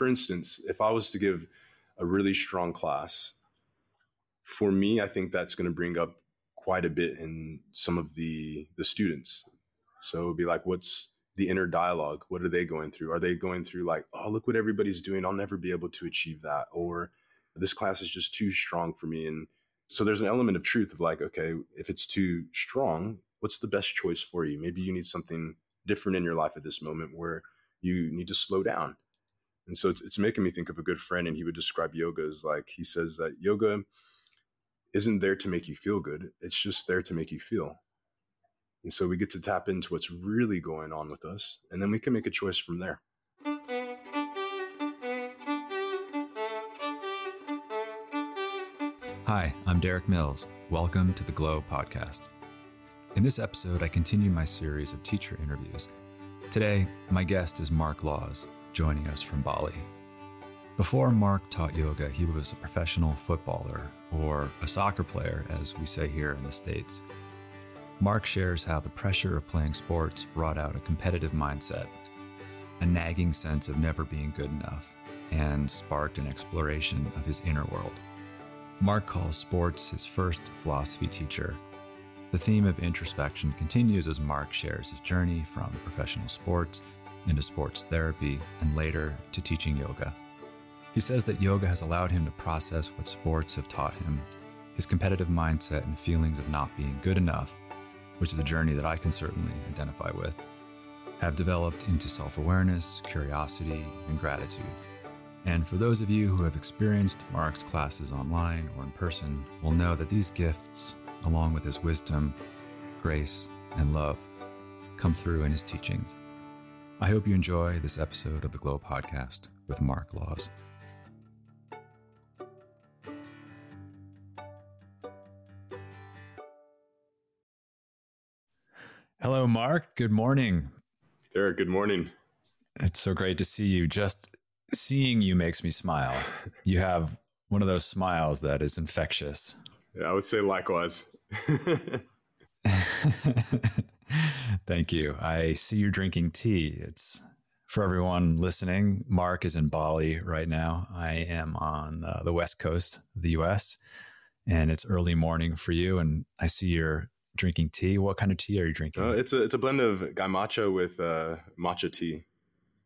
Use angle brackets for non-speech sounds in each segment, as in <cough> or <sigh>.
for instance, if I was to give a really strong class, for me, I think that's going to bring up quite a bit in some of the the students. So it'd be like, what's the inner dialogue? What are they going through? Are they going through like, oh, look what everybody's doing. I'll never be able to achieve that, or this class is just too strong for me. And so there's an element of truth of like, okay, if it's too strong, what's the best choice for you? Maybe you need something different in your life at this moment where you need to slow down. And so it's, it's making me think of a good friend, and he would describe yoga as like, he says that yoga isn't there to make you feel good, it's just there to make you feel. And so we get to tap into what's really going on with us, and then we can make a choice from there. Hi, I'm Derik Mills. Welcome to the Glo Podcast. In this episode, I continue my series of teacher interviews. Today, my guest is Marc Laws, joining us from Bali. Before Marc taught yoga, he was a professional footballer, or a soccer player, as we say here in the States. Marc shares how the pressure of playing sports brought out a competitive mindset, a nagging sense of never being good enough, and sparked an exploration of his inner world. Marc calls sports his first philosophy teacher. The theme of introspection continues as Marc shares his journey from professional sports into sports therapy and later to teaching yoga. He says that yoga has allowed him to process what sports have taught him, his competitive mindset and feelings of not being good enough, which is a journey that I can certainly identify with, have developed into self awareness, curiosity, and gratitude. And for those of you who have experienced Marc's classes online or in person, will know that these gifts, along with his wisdom, grace, and love, come through in his teachings. I hope you enjoy this episode of the Glo Podcast with Marc Laws. Hello, Marc. Good morning. Derik, good morning. It's so great to see you. Just seeing you makes me smile. <laughs> You have one of those smiles that is infectious. Yeah, I would say likewise. <laughs> <laughs> Thank you. I see you're drinking tea. It's for everyone listening. Marc is in Bali right now. I am on uh, the west coast of the US, and it's early morning for you. And I see you're drinking tea. What kind of tea are you drinking? Uh, it's a it's a blend of genmaicha with uh, matcha tea.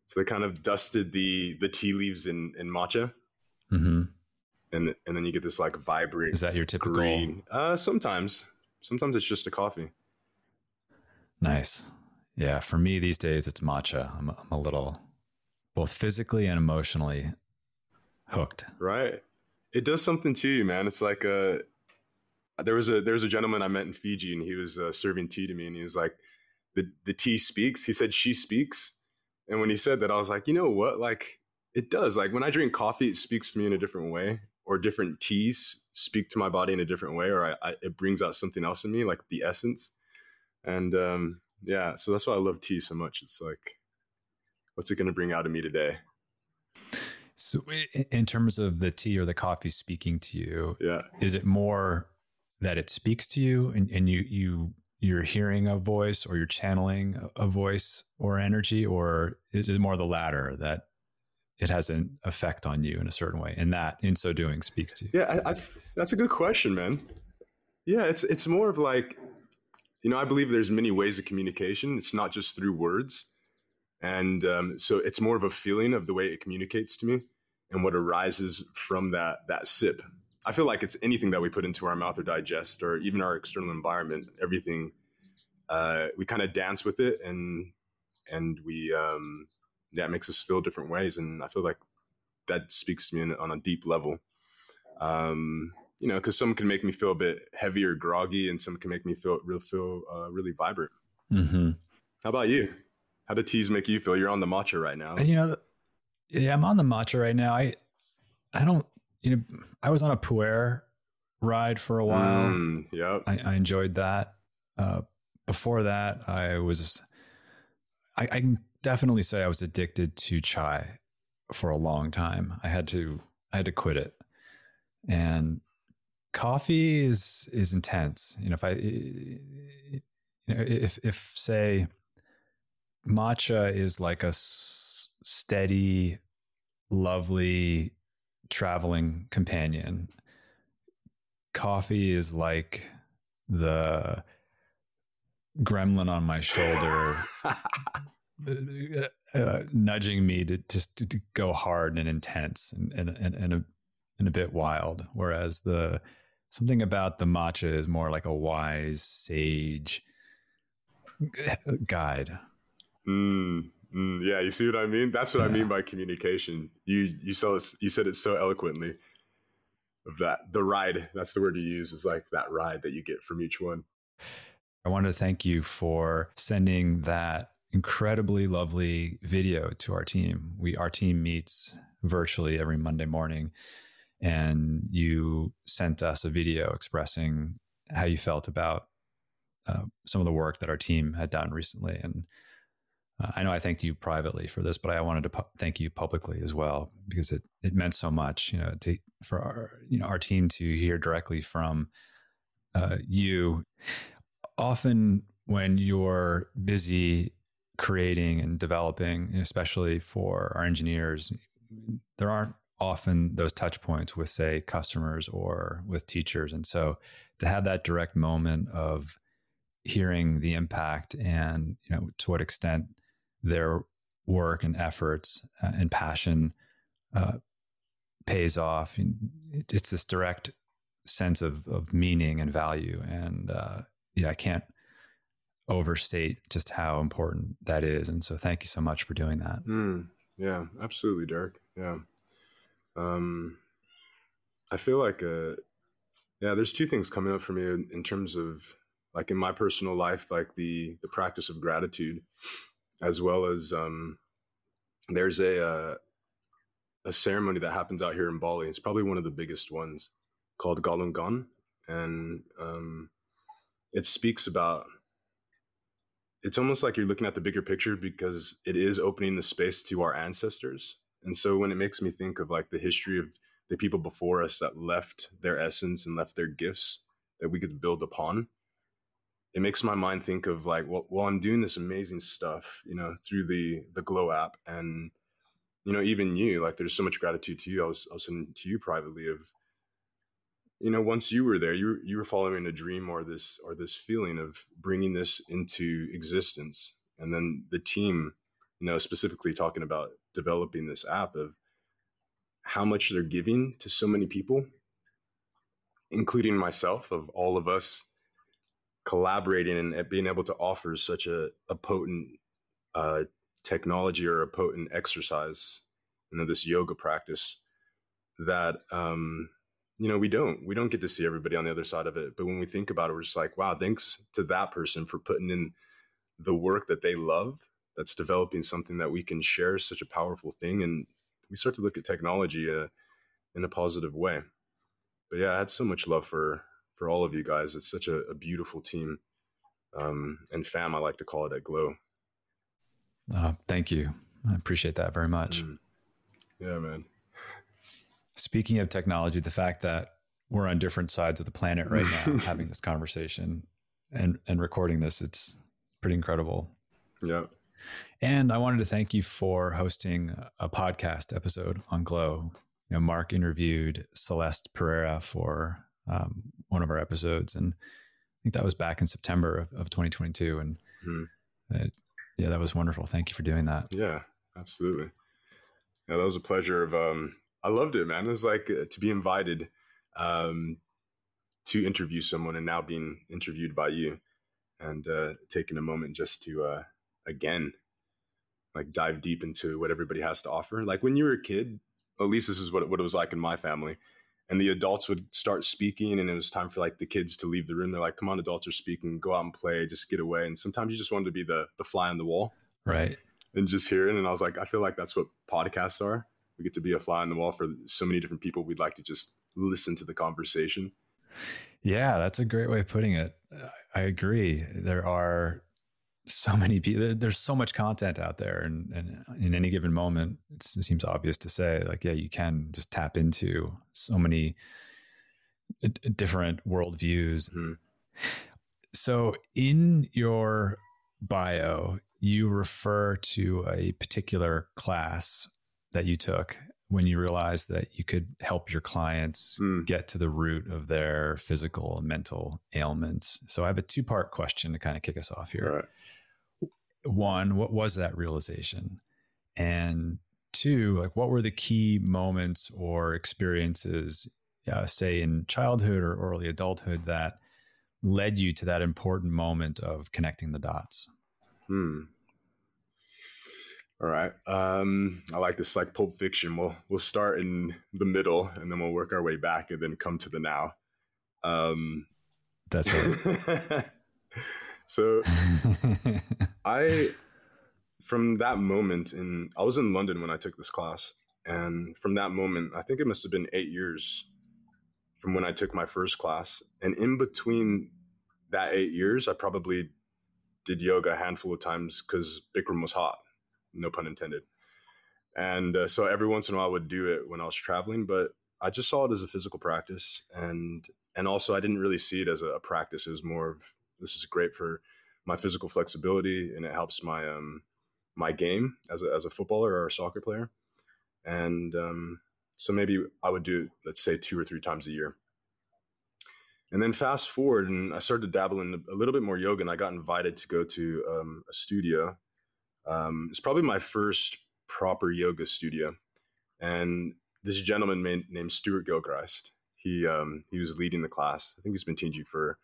So they kind of dusted the the tea leaves in in matcha, mm-hmm. and and then you get this like vibrant. Is that your typical? Green. Uh, sometimes, sometimes it's just a coffee. Nice. Yeah, for me these days it's matcha. I'm, I'm a little both physically and emotionally hooked. Right. It does something to you, man. It's like a there was a there was a gentleman I met in Fiji, and he was uh, serving tea to me, and he was like, "the the tea speaks." He said, "She speaks," and when he said that, I was like, you know what? Like it does. Like when I drink coffee, it speaks to me in a different way, or different teas speak to my body in a different way, or I, I, it brings out something else in me, like the essence. And um, yeah, so that's why I love tea so much. It's like, what's it going to bring out of me today? So, in terms of the tea or the coffee speaking to you, yeah, is it more that it speaks to you and, and you you you're hearing a voice or you're channeling a voice or energy or is it more the latter that it has an effect on you in a certain way and that in so doing speaks to you yeah I, that's a good question man yeah it's it's more of like you know i believe there's many ways of communication it's not just through words and um, so it's more of a feeling of the way it communicates to me and what arises from that that sip I feel like it's anything that we put into our mouth or digest, or even our external environment. Everything uh, we kind of dance with it, and and we um, yeah, makes us feel different ways. And I feel like that speaks to me on a deep level. Um, you know, because some can make me feel a bit heavy or groggy, and some can make me feel real feel uh, really vibrant. Mm-hmm. How about you? How do teas make you feel? You're on the matcha right now. You know, yeah, I'm on the matcha right now. I I don't you know, I was on a pu'er ride for a while. Mm, yep. I, I, enjoyed that. Uh, before that, I was, I, I, can definitely say I was addicted to chai for a long time. I had to, I had to quit it. And coffee is, is intense. You know, if I, you know, if, if say matcha is like a s- steady, lovely traveling companion. Coffee is like the gremlin on my shoulder, <laughs> uh, uh, nudging me to just to, to, go hard and intense and, and, and, and, a, and a bit wild. Whereas the something about the matcha is more like a wise sage guide. Mm, mm, yeah, you see what I mean? That's what yeah. I mean by communication. You you saw this, you said it so eloquently. Of that, the ride. That's the word you use. Is like that ride that you get from each one. I wanted to thank you for sending that incredibly lovely video to our team. We our team meets virtually every Monday morning, and you sent us a video expressing how you felt about uh, some of the work that our team had done recently. And uh, I know I thanked you privately for this, but I wanted to pu- thank you publicly as well because it it meant so much, you know, to for our you know our team to hear directly from uh, you often when you're busy creating and developing, especially for our engineers, there aren't often those touch points with, say, customers or with teachers. And so to have that direct moment of hearing the impact and, you know, to what extent their work and efforts uh, and passion uh, pays off, it's this direct sense of, of meaning and value. And, uh, yeah, I can't overstate just how important that is. And so thank you so much for doing that. Mm, yeah, absolutely, Derik. Yeah. Um, I feel like, uh, yeah, there's two things coming up for me in, in terms of like in my personal life, like the, the practice of gratitude, as well as, um, there's a, uh, a ceremony that happens out here in Bali. It's probably one of the biggest ones called Galungan. And, um, it speaks about it's almost like you're looking at the bigger picture because it is opening the space to our ancestors. And so when it makes me think of like the history of the people before us that left their essence and left their gifts that we could build upon, it makes my mind think of like, well, well, I'm doing this amazing stuff, you know, through the the Glo app, and you know, even you, like, there's so much gratitude to you. I was I was to you privately of you know once you were there you you were following a dream or this or this feeling of bringing this into existence and then the team you know specifically talking about developing this app of how much they're giving to so many people including myself of all of us collaborating and being able to offer such a, a potent uh, technology or a potent exercise you know this yoga practice that um, you know we don't we don't get to see everybody on the other side of it. But when we think about it we're just like wow thanks to that person for putting in the work that they love that's developing something that we can share such a powerful thing and we start to look at technology uh, in a positive way but yeah i had so much love for for all of you guys it's such a, a beautiful team um, and fam i like to call it at Glo uh, thank you i appreciate that very much mm. yeah man Speaking of technology, the fact that we're on different sides of the planet right now <laughs> having this conversation and and recording this, it's pretty incredible. Yeah. And I wanted to thank you for hosting a podcast episode on Glo. You know, Marc interviewed Celest Pereira for um, one of our episodes, and I think that was back in September of, of 2022. And mm-hmm. it, yeah, that was wonderful. Thank you for doing that. Yeah, absolutely. Yeah, that was a pleasure of um, I loved it, man. It was like uh, to be invited um, to interview someone and now being interviewed by you and uh, taking a moment just to, uh, again, like dive deep into what everybody has to offer. Like when you were a kid, at least this is what it, what it was like in my family. And the adults would start speaking, and it was time for like the kids to leave the room. They're like, "Come on, adults are speaking. Go out and play. Just get away." And sometimes you just wanted to be the the fly on the wall, right? And just hearing. And I was like, I feel like that's what podcasts are we get to be a fly on the wall for so many different people. We'd like to just listen to the conversation. Yeah, that's a great way of putting it. I agree. There are so many people. There's so much content out there, and, and in any given moment, it seems obvious to say, like, yeah, you can just tap into so many different worldviews. Mm-hmm. So, in your bio, you refer to a particular class that you took when you realized that you could help your clients Mm. get to the root of their physical and mental ailments. So I have a two part question to kind of kick us off here. Right. One, what was that realization? And two, like what were the key moments or experiences, uh, say in childhood or early adulthood, that led you to that important moment of connecting the dots? Hmm. All right. Um, I like this like Pulp Fiction. We'll we'll start in the middle and then we'll work our way back and then come to the now. Um, That's right. <laughs> so <laughs> I, from that moment in, I was in London when I took this class, and from that moment, I think it must have been eight years from when I took my first class, and in between that eight years, I probably did yoga a handful of times because Bikram was hot, no pun intended, and uh, so every once in a while I would do it when I was traveling, but I just saw it as a physical practice, and and also I didn't really see it as a, a practice. It was more of this is great for my physical flexibility and it helps my um my game as a as a footballer or a soccer player. And um, so maybe I would do let's say two or three times a year. And then fast forward, and I started to dabble in a little bit more yoga, and I got invited to go to um, a studio. Um, it's probably my first proper yoga studio, and this gentleman named, Stewart Gilchrist. He um, he was leading the class. I think he's been teaching for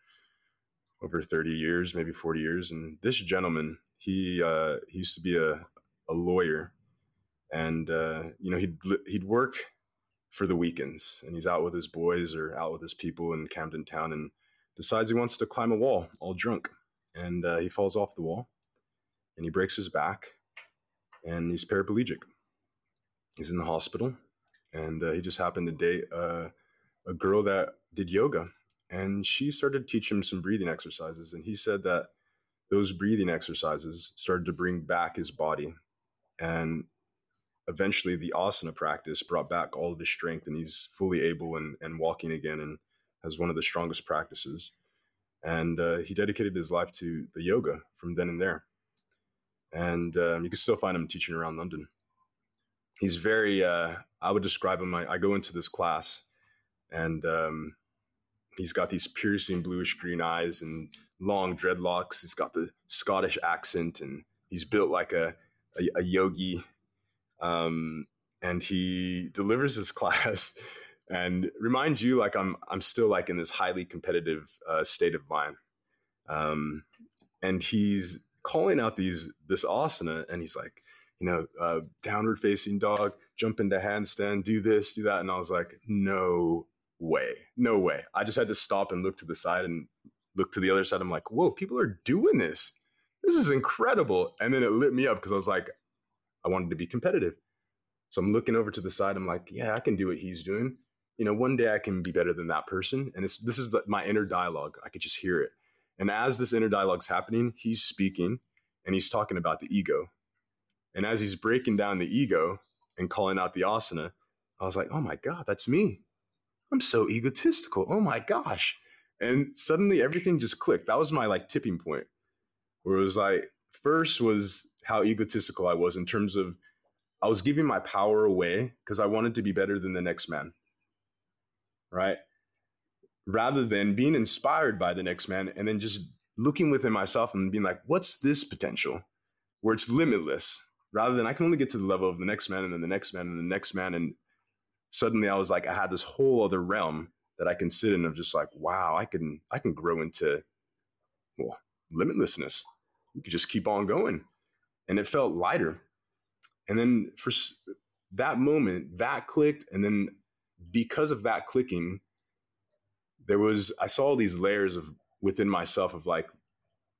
over 30 years, maybe 40 years. And this gentleman, he uh, he used to be a, a lawyer, and uh, you know he'd he'd work for the weekends, and he's out with his boys or out with his people in Camden Town, and decides he wants to climb a wall, all drunk, and uh, he falls off the wall, and he breaks his back, and he's paraplegic. He's in the hospital, and uh, he just happened to date uh, a girl that did yoga and she started to teach him some breathing exercises and he said that those breathing exercises started to bring back his body and eventually the asana practice brought back all of his strength and he's fully able and, and walking again and has one of the strongest practices and uh, he dedicated his life to the yoga from then and there and um, you can still find him teaching around london he's very uh, i would describe him I, I, go into this class and um, he's got these piercing bluish green eyes and long dreadlocks. He's got the Scottish accent and he's built like a, a, a yogi. Um, and he delivers his <laughs> class and reminds you like I'm, I'm still like in this highly competitive uh, state of mind. Um, and he's calling out these, this asana and he's like, you know, uh, downward facing dog, jump into handstand, do this, do that. And I was like, no way. No way. I just had to stop and look to the side and look to the other side. I'm like, whoa, people are doing this. This is incredible. And then it lit me up because I was like, I wanted to be competitive. So I'm looking over to the side. I'm like, yeah, I can do what he's doing. You know, one day I can be better than that person. And it's, this is my inner dialogue. I could just hear it. And as this inner dialogue's happening, he's speaking and he's talking about the ego. And as he's breaking down the ego and calling out the asana, I was like, oh my God, that's me. I'm so egotistical. Oh my gosh. And suddenly everything just clicked. That was my like tipping point where it was like, first was how egotistical I was in terms of I was giving my power away because I wanted to be better than the next man. Right. Rather than being inspired by the next man and then just looking within myself and being like, what's this potential where it's limitless rather than I can only get to the level of the next man and then the next man and the next man. And suddenly I was like, I had this whole other realm that I can sit in of just like, wow, I can, I can grow into, well, limitlessness. We could just keep on going. And it felt lighter. And then for that moment, that clicked. And then because of that clicking, there was, I saw all these layers of within myself of like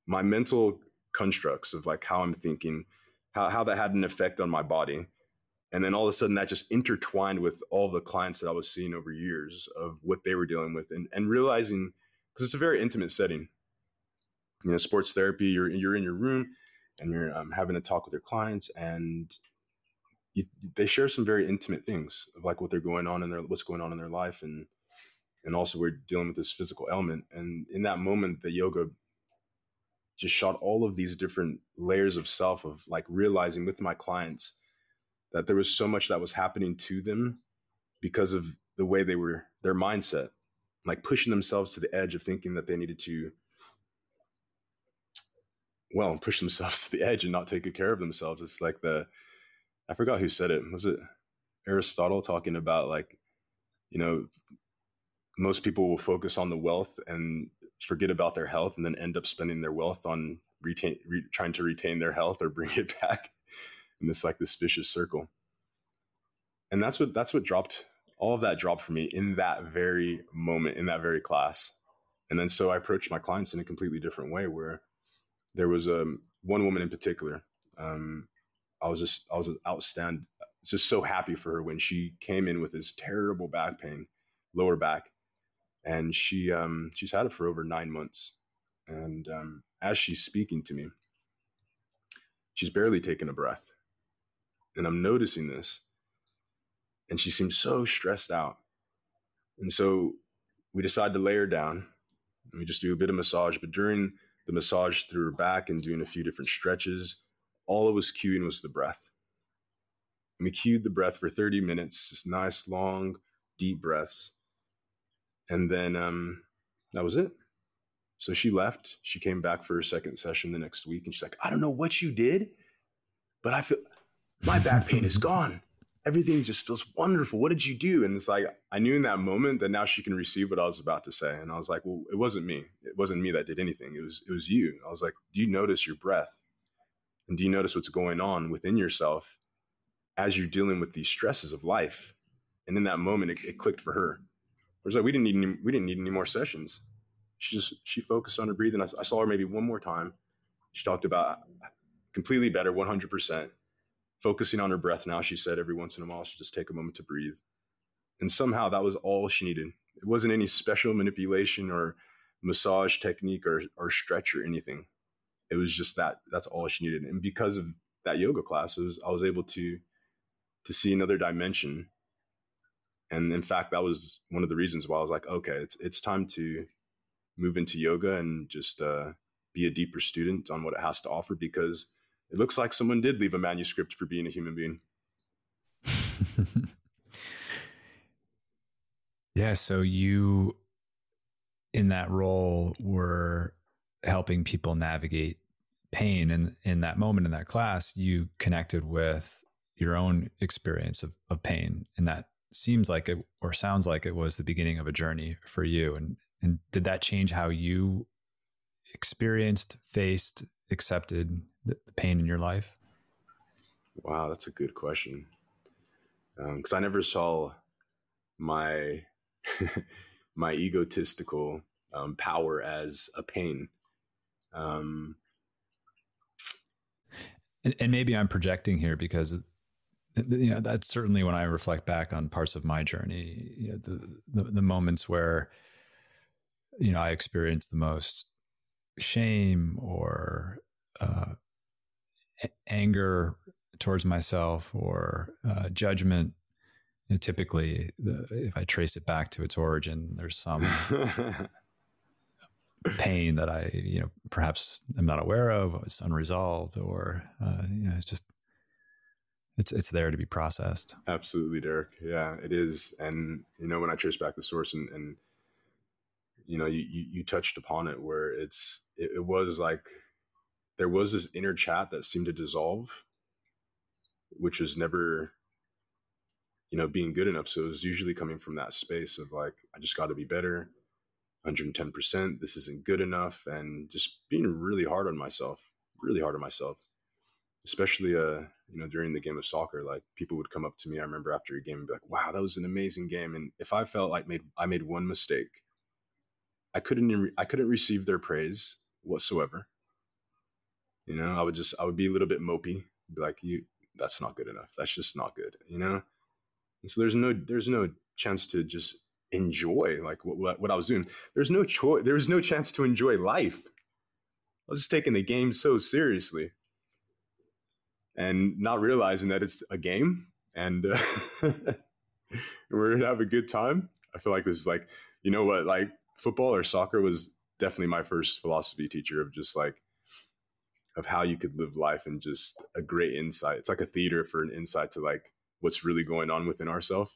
my mental constructs of like how I'm thinking, how, how that had an effect on my body. And then all of a sudden that just intertwined with all the clients that i was seeing over years of what they were dealing with and, and realizing because it's a very intimate setting. You know sports therapy you're, you're in your room and you're um, having a talk with your clients and you, they share some very intimate things of like what they're going on in their what's going on in their life and and also we're dealing with this physical element and in that moment the yoga just shot all of these different layers of self of like realizing with my clients that there was so much that was happening to them because of the way they were their mindset like pushing themselves to the edge of thinking that they needed to well push themselves <laughs> to the edge and not take good care of themselves. It's like the i forgot who said it. Was it aristotle talking about like you know most people will focus on the wealth and forget about their health and then end up spending their wealth on retain re, trying to retain their health or <laughs> bring it back. And it's like this vicious circle. And that's what that's what dropped all of that dropped for me in that very moment in that very class. And then so i approached my clients in a completely different way where there was um, one woman in particular um, i was just i was outstand just so happy for her when she came in with this terrible back pain lower back and she um, she's had it for over nine months. And um, as she's speaking to me, she's barely taking a breath, and I'm noticing this, and she seems so stressed out. And so we decide to lay her down, and we just do a bit of massage. But during the massage through her back and doing a few different stretches, all it was cueing was the breath. And we cued the breath for 30 minutes, just nice, long, deep breaths and then um, that was it. So she left. She came back for her second session the next week, and she's like, "I don't know what you did, but I feel my back pain is gone. Everything just feels wonderful. What did you do?" And it's like I knew in that moment that now she can receive what I was about to say, and I was like, "Well, it wasn't me. It wasn't me that did anything. It was it was you." I was like, "Do you notice your breath? And do you notice what's going on within yourself as you're dealing with these stresses of life?" And in that moment, it, it clicked for her was like we didn't need any, we didn't need any more sessions. She just she focused on her breathing. I, I saw her maybe one more time. She talked about uh, completely better, one hundred percent. Focusing on her breath now, she said every once in a while she just take a moment to breathe, and somehow that was all she needed. It wasn't any special manipulation or massage technique or or stretch or anything. It was just that that's all she needed, and because of that yoga classes, I was able to to see another dimension and in fact that was one of the reasons why i was like okay it's it's time to move into yoga and just uh, be a deeper student on what it has to offer because it looks like someone did leave a manuscript for being a human being. <laughs> Yeah so you in that role were helping people navigate pain and in that moment in that class. You connected with your own experience of, of pain and that seems like it or sounds like it was the beginning of a journey for you and and did that change how you experienced faced accepted the, the pain in your life? Wow that's a good question. Because um, i never saw my <laughs> my egotistical um, power as a pain. Um, and, and maybe i'm projecting here because you know, that's certainly when I reflect back on parts of my journey, you know, the, the, the moments where, you know, I experienced the most shame or uh, anger towards myself or uh, judgment. You know, typically, the, if I trace it back to its origin, there's some <laughs> pain that I, you know, perhaps I'm not aware of, it's unresolved, or uh, you know, it's just it's it's there to be processed. Absolutely, Derik. Yeah, it is. And you know, when I trace back the source and, and you know, you, you, you touched upon it where it's it, it was like there was this inner chat that seemed to dissolve, which was never you know being good enough. So it was usually coming from that space of like, I just got to be better. 110%. This isn't good enough. And just being really hard on myself, really hard on myself especially uh you know during the game of soccer like people would come up to me i remember after a game and be like wow that was an amazing game. And if i felt like made i made one mistake i couldn't i couldn't receive their praise whatsoever. You know i would just i would be a little bit mopey be like you that's not good enough. That's just not good you know? And so there's no there's no chance to just enjoy like what, what, what i was doing. There's no choice there was no chance to enjoy life. I was just taking the game so seriously and not realizing that it's a game and uh, <laughs> we're gonna have a good time. I feel like this is like, you know what, like football or soccer was definitely my first philosophy teacher of just like, of how you could live life and just a great insight. It's like a theater for an insight to like what's really going on within ourselves.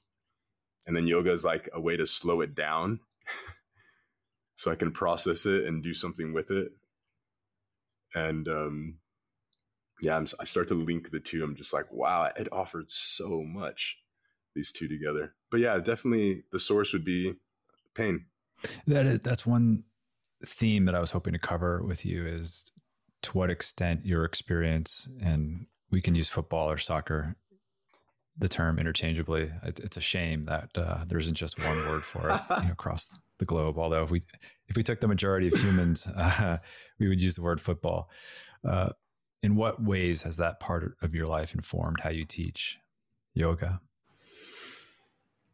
And then yoga is like a way to slow it down <laughs> so I can process it and do something with it. And um, yeah, I'm, I start to link the two. I'm just like, wow, it offered so much, these two together. But yeah, definitely the source would be pain. That is, that's one theme that I was hoping to cover with you is to what extent your experience, and we can use football or soccer, the term interchangeably. It's a shame that uh, there isn't just one word for it you know, <laughs> across the globe. Although if we if we took the majority of humans, <laughs> uh, we would use the word football. Uh, in what ways has that part of your life informed how you teach yoga?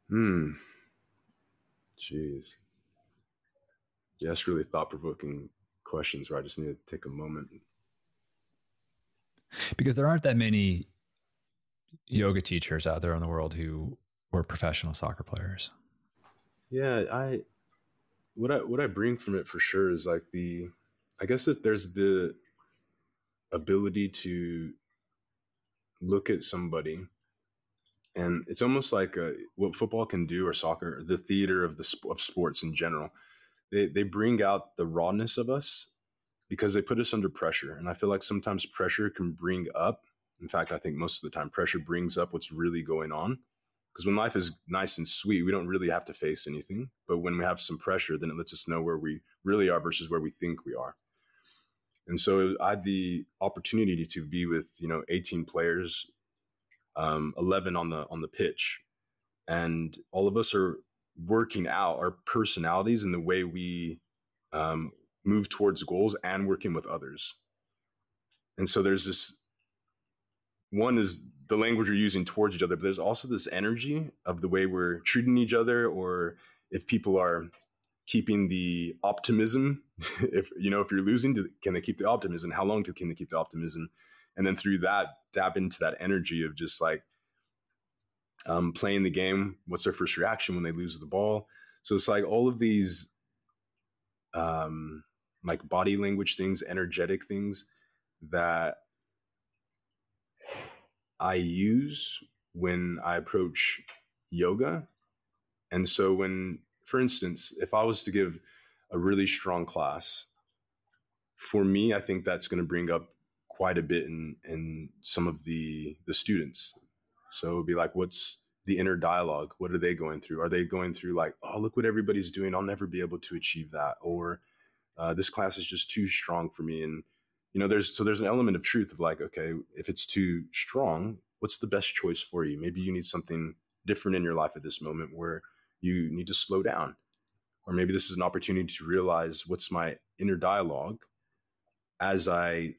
Hmm. Jeez. Yeah, it's really thought provoking questions where I just need to take a moment. Because there aren't that many yoga teachers out there in the world who were professional soccer players. Yeah, I what I what I bring from it for sure is like the I guess that there's the ability to look at somebody and it's almost like a, what football can do or soccer the theater of the of sports in general they they bring out the rawness of us because they put us under pressure and i feel like sometimes pressure can bring up in fact i think most of the time pressure brings up what's really going on because when life is nice and sweet we don't really have to face anything but when we have some pressure then it lets us know where we really are versus where we think we are and so I had the opportunity to be with you know 18 players, um, 11 on the on the pitch, and all of us are working out our personalities and the way we um, move towards goals and working with others. And so there's this one is the language you're using towards each other, but there's also this energy of the way we're treating each other, or if people are keeping the optimism <laughs> if you know if you're losing can they keep the optimism? How long can they keep the optimism? And then through that tap into that energy of just like um, playing the game what's their first reaction when they lose the ball? So it's like all of these um, like body language things energetic things that i use when i approach yoga. And so when for instance, if I was to give a really strong class, for me, I think that's going to bring up quite a bit in in some of the the students. So it'd be like, what's the inner dialogue? What are they going through? Are they going through like, oh, look what everybody's doing. I'll never be able to achieve that, or uh, this class is just too strong for me. And you know, there's so there's an element of truth of like, okay, if it's too strong, what's the best choice for you? Maybe you need something different in your life at this moment where you need to slow down. Or maybe this is an opportunity to realize what's my inner dialogue as I,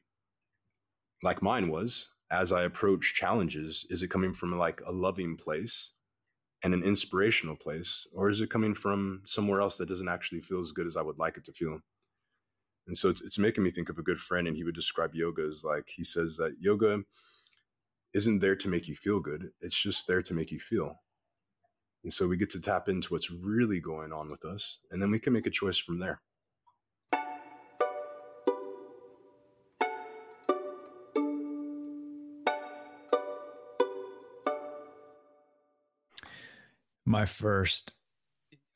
like mine was, as I approach challenges. Is it coming from like a loving place and an inspirational place? Or is it coming from somewhere else that doesn't actually feel as good as I would like it to feel? And so it's, it's making me think of a good friend, and he would describe yoga as like, he says that yoga isn't there to make you feel good, it's just there to make you feel. And so we get to tap into what's really going on with us, and then we can make a choice from there. My first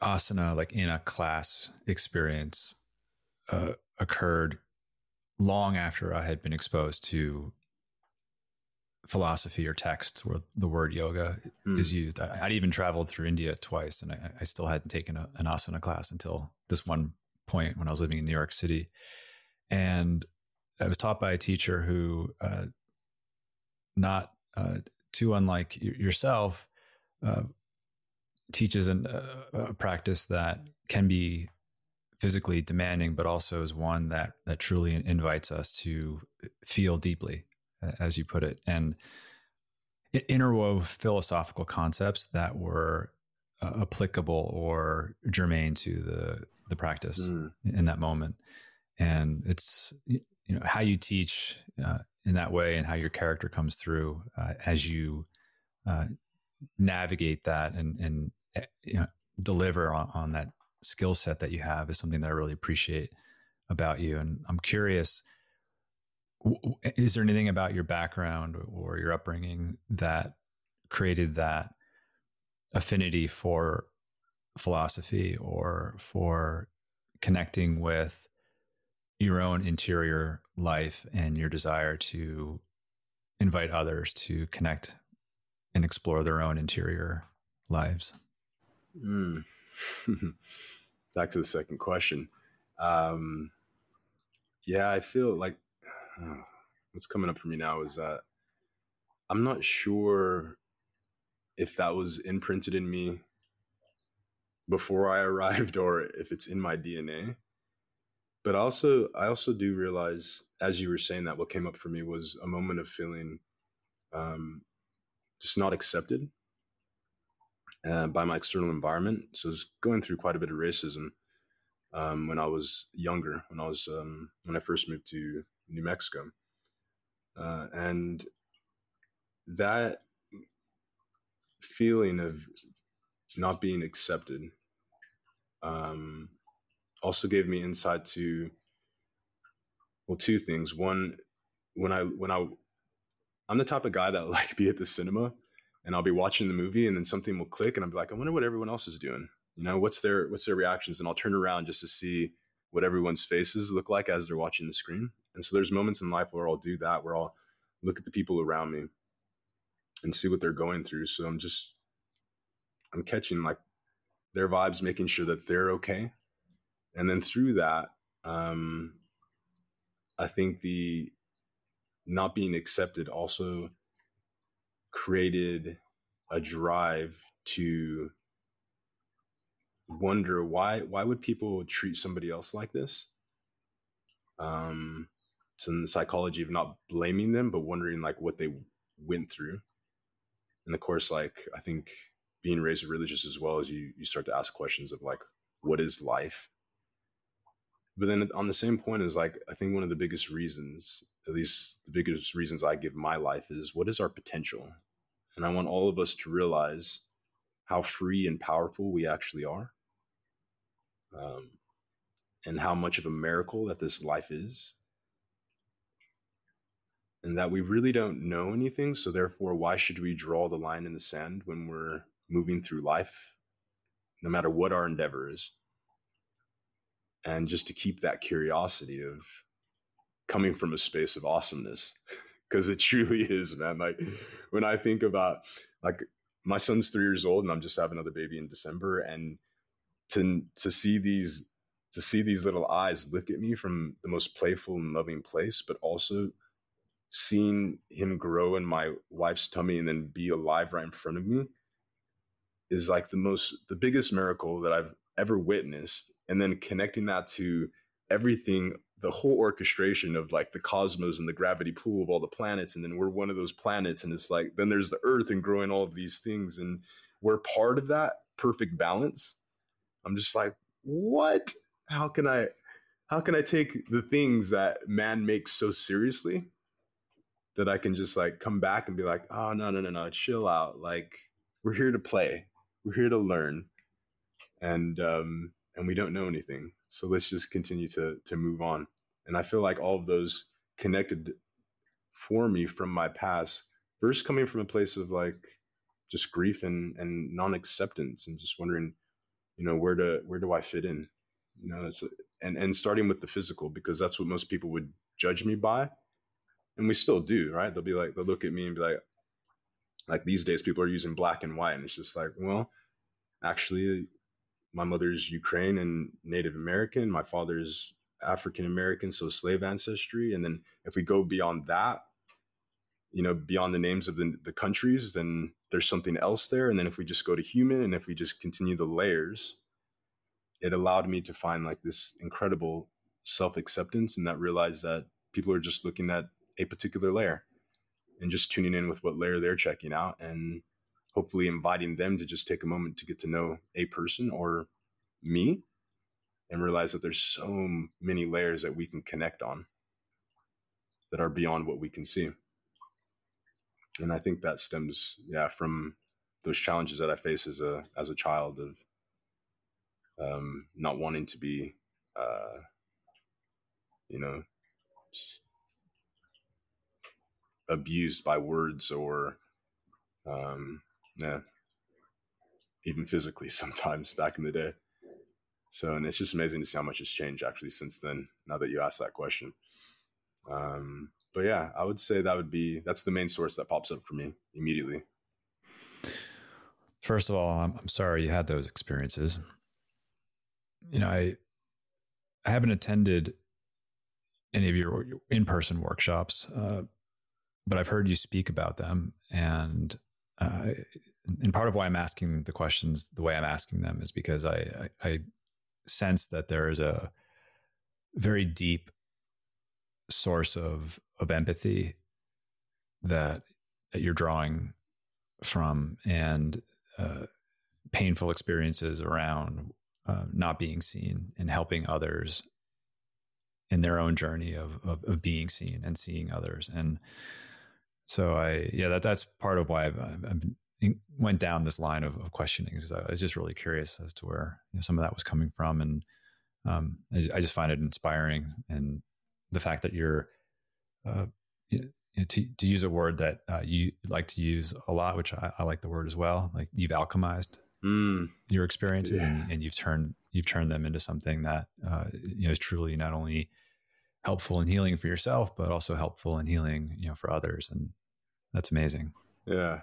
asana, like in a class experience, uh, occurred long after I had been exposed to philosophy or texts where the word yoga mm. is used. I, would even traveled through India twice, and I, I still hadn't taken a, an asana class until this one point when I was living in New York City. And I was taught by a teacher who, uh, not uh, too unlike yourself, uh, teaches an, uh, a practice that can be physically demanding, but also is one that that truly invites us to feel deeply as you put it, and it interwove philosophical concepts that were uh, applicable or germane to the the practice mm. in that moment. And it's you know how you teach uh, in that way, and how your character comes through uh, as you uh, navigate that and and eh, you know deliver on, on that skill set that you have is something that I really appreciate about you. And I'm curious is there anything about your background or your upbringing that created that affinity for philosophy or for connecting with your own interior life and your desire to invite others to connect and explore their own interior lives? Mm. <laughs> Back to the second question. Um, yeah, I feel like <sighs> what's coming up for me now is that I'm not sure if that was imprinted in me before I <laughs> arrived or if it's in my DNA. But also, I also do realize, as you were saying that, what came up for me was a moment of feeling um, just not accepted uh, by my external environment. So I was going through quite a bit of racism um, when I was younger, when I was um, when I first moved to New Mexico, uh, and that feeling of not being accepted um, also gave me insight to well two things. One when i when i i'm the type of guy that <laughs> like be at the cinema and i'll be watching the movie and then something will click and i'm like i wonder what everyone else is doing. You know what's their what's their reactions? And i'll turn around just to see what everyone's faces look like as they're watching the screen and so there's moments in life where i'll do that where i'll look at the people around me and see what they're going through. So i'm just i'm catching like their vibes making sure that they're okay. And then through that um i think the not being accepted also created a drive to wonder why why would people treat somebody else like this? Um in the psychology of not blaming them but wondering like what they went through. And of course like i think being raised religious as well as you you start to ask questions of like what is life? But then on the same point is like i think one of the biggest reasons at least the biggest reasons i give my life is what is our potential? And i want all of us to realize how free and powerful we actually are um, and how much of a miracle that this life is. And that we really don't know anything. So, therefore, why should we draw the line in the sand when we're moving through life, no matter what our endeavor is? And just to keep that curiosity of coming from a space of awesomeness, <laughs> because it truly is, man. Like, when I think about, like, my son's three years old and I'm just having another baby in December. And to to see these to see these little eyes look at me from the most playful and loving place, but also seeing him grow in my wife's tummy and then be alive right in front of me is like the most the biggest miracle that I've ever witnessed. And then connecting that to everything, the whole orchestration of like the cosmos and the gravity pool of all the planets. And then we're one of those planets. And it's like, then there's the earth and growing all of these things. And we're part of that perfect balance I'm just like, what? How can I how can I take the things that man makes so seriously that I can just like come back and be like, oh no, no, no, no, chill out. Like we're here to play. We're here to learn. And um and we don't know anything. So let's just continue to to move on. And I feel like all of those connected for me from my past, first coming from a place of like just grief and and non-acceptance and just wondering you know where to where do i fit in you know it's and and starting with the physical because that's what most people would judge me by and we still do right? They'll be like they'll look at me and be like like these days people are using black and white. And it's just like well actually my mother's ukraine and native american. My father's african american so slave ancestry. And then if we go beyond that you know beyond the names of the, the countries then there's something else there. And then if we just go to human and if we just continue the layers it allowed me to find like this incredible self-acceptance and that realize that people are just looking at a particular layer and just tuning in with what layer they're checking out and hopefully inviting them to just take a moment to get to know a person or me and realize that there's so many layers that we can connect on that are beyond what we can see. And I think that stems, yeah, from those challenges that I face as a as a child of um, not wanting to be, uh, you know, abused by words or um yeah even physically <laughs> sometimes back in the day. So and it's just amazing to see how much has changed actually since then now that you asked that question. Um but yeah i would say that would be that's the main source that pops up for me immediately. First of all i'm, I'm sorry you had those experiences. You know i i haven't attended any of your in-person workshops uh, but I've heard you speak about them, and uh, and part of why I'm asking the questions the way I'm asking them is because I, I, I sense that there is a very deep source of of empathy that that you're drawing from, and uh, painful experiences around uh, not being seen and helping others in their own journey of, of, of being seen and seeing others. And so I, yeah, that that's part of why I've, I've went down this line of, of questioning because I was just really curious as to where you know, some of that was coming from, and um, I, I, just find it inspiring, and the fact that you're, uh, you know, to, to use a word that uh, you like to use a lot, which I, I, like the word as well, like you've alchemized mm. your experiences yeah. and, and, you've turned you've turned them into something that uh, you know is truly not only helpful and healing for yourself, but also helpful and healing, you know, for others. And that's amazing. Yeah,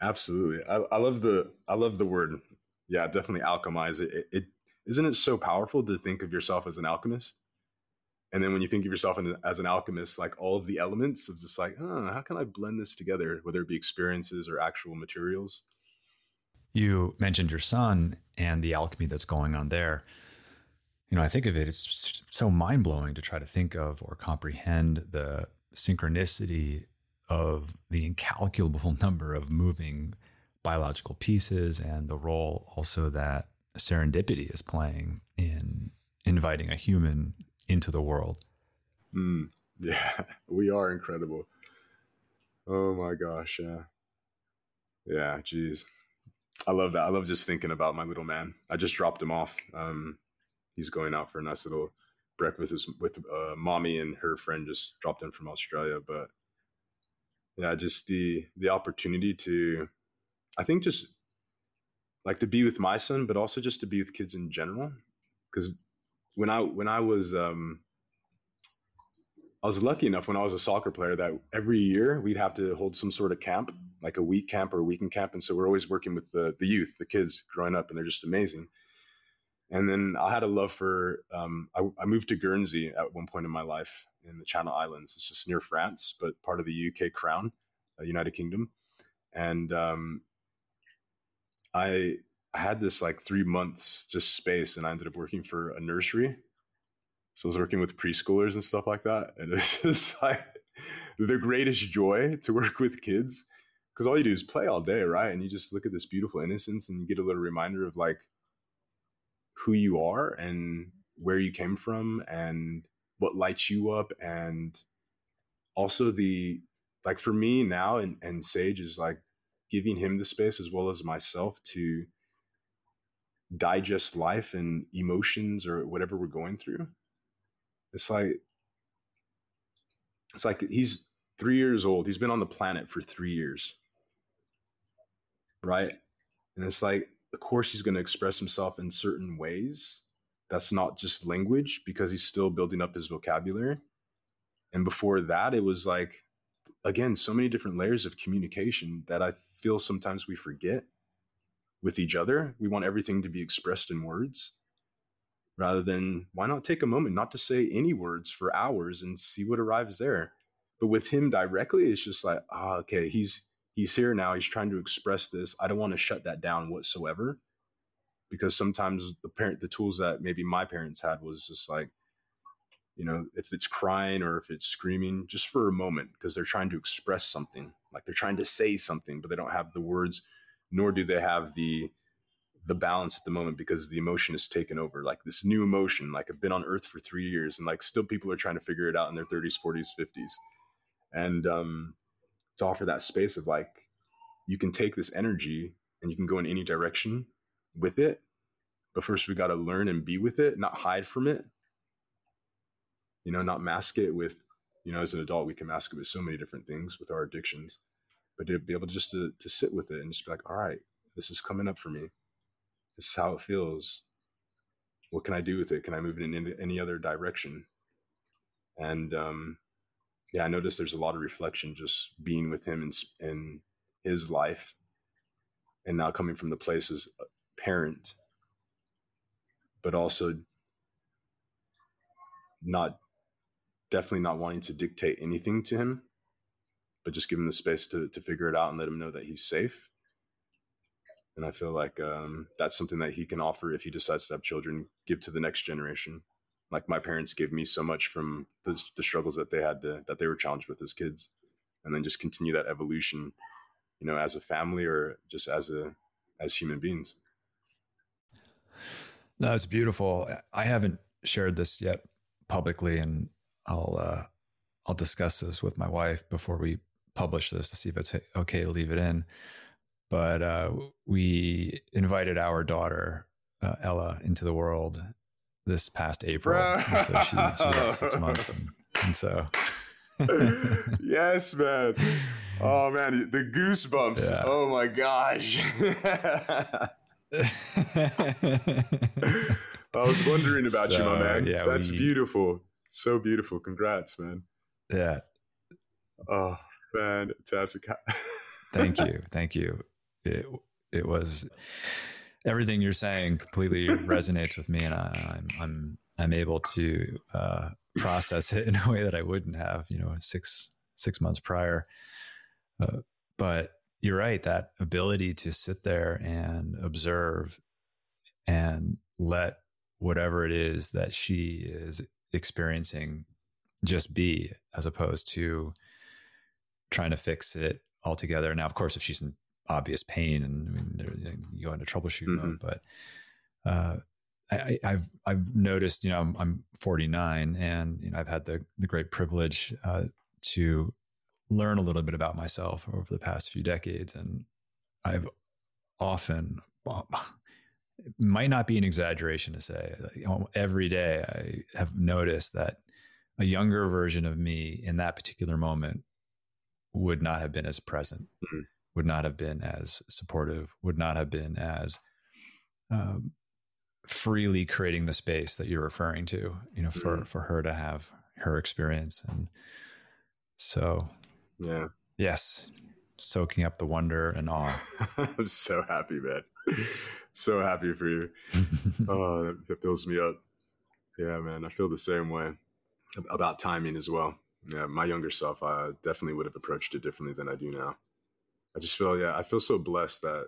absolutely. I, I love the, I love the word. Yeah, definitely alchemize it. it. It isn't it so powerful to think of yourself as an alchemist? And then when you think of yourself as an alchemist, like all of the elements of just like, oh, how can I blend this together, whether it be experiences or actual materials? You mentioned your son and the alchemy that's going on there you know, I think of it, it's so mind blowing to try to think of or comprehend the synchronicity of the incalculable <laughs> number of moving biological pieces and the role also that serendipity is playing in inviting a human into the world. Mm, <laughs> yeah, we are incredible. Oh my gosh, yeah. Yeah, geez. I love that. I love just thinking about my little man. I just dropped him off. Um, he's going out for a nice little breakfast with, with uh, mommy and her friend just dropped in from Australia. But yeah, just the the opportunity to, I think, just like to be with my son, but also just to be with kids in general. Because when I when I was um, I was lucky enough when I was a soccer player that every year we'd have to hold some sort of camp, like a week camp or a weekend camp, and so we're always working with the the youth, the kids growing up, and they're just amazing. And then I had a love for, um, I, I, moved to Guernsey at one point in my life in the Channel Islands. It's just near France, but part of the UK crown, uh, United Kingdom. And um, I, had this like three months just space and I ended up working for a nursery. So I was working with preschoolers and stuff like that. And <laughs> it's just like the greatest joy to work with kids because all you do is play all day, right? And you just look at this beautiful innocence and you get a little reminder of like, who you are and where you came from and what lights you up. And also the like for me now and, and sage is like giving him the space as well as myself to digest life and emotions or whatever we're going through. It's like it's like he's three years old. He's been on the planet for three years. Right? And it's like of course he's going to express himself in certain ways. That's not just language because he's still building up his vocabulary. And before that it was like again so many different layers of communication that i feel sometimes we forget with each other. We want everything to be expressed in words rather than why not take a moment not to say any words for hours and see what arrives there? But with him directly it's just like ah okay he's he's here now. He's trying to express this. I don't want to shut that down whatsoever because sometimes the parent, the tools that maybe my parents had was just like, you know, if it's crying or if it's screaming, just for a moment, because they're trying to express something, like they're trying to say something, but they don't have the words, nor do they have the the balance at the moment because the emotion is taken over. Like this new emotion, like I've been on Earth for three years, and like still people are trying to figure it out in their 30s, 40s, 50s, and um, to offer that space of like you can take this energy and you can go in any direction with it but first we got to learn and be with it not hide from it you know not mask it with you know, as an adult, we can mask it with so many different things with our addictions, but to be able just to, to sit with it and just be like, all right, this is coming up for me. This is how it feels. What can I do with it? Can I move it in any, any other direction? And um, yeah, I noticed there's a lot of reflection just being with him in, in his life and now coming from the place as a parent, but also not definitely not wanting to dictate anything to him, but just give him the space to, to figure it out and let him know that he's safe. And I feel like um, that's something that he can offer if he decides to have children, give to the next generation. Like my parents gave me so much from the, the struggles that they had to, that they were challenged with as kids, and then just continue that evolution, you know, as a family or just as a as human beings. No, it's beautiful. I haven't shared this yet publicly, and I'll uh, I'll discuss this with my wife before we publish this to see if it's okay to leave it in. But uh, we invited our daughter uh, Ella into the world this past April, and so she, she got six <laughs> months, and, and so. yes, man. Oh man, the goosebumps. Yeah. Oh my gosh. <laughs> I was wondering about so, you, my man. Yeah, That's we, beautiful. So beautiful. Congrats, man. Yeah. Oh, fantastic. Thank you. Thank you. It, it was everything you're saying completely resonates with me, and I, am I'm, I'm I'm able to uh, process it in a way that I wouldn't have, you know, six six months prior. Uh, but you're right that ability to sit there and observe and let whatever it is that she is experiencing just be as opposed to trying to fix it altogether. Now, of course, if she's obvious pain and I mean, you go into troubleshoot mm-hmm. mode, but uh, I, have I've noticed, you know, I'm, I'm 49 and you know I've had the the great privilege uh, to learn a little bit about myself over the past few decades, and I've often well, <sighs> it might not be an exaggeration to say every day I have noticed that a younger version of me in that particular moment would not have been as present, mm-hmm. Would not have been as supportive, would not have been as um, freely creating the space that you're referring to, you know, for, mm-hmm. for her to have her experience. And so, yeah, yes, soaking up the wonder and awe. <laughs> I'm so happy, man. <laughs> so happy for you. <laughs> oh, that, that fills me up. Yeah, man, I feel the same way about timing as well. Yeah, my younger self, I definitely would have approached it differently than I do now. I just feel, yeah, I feel so blessed that,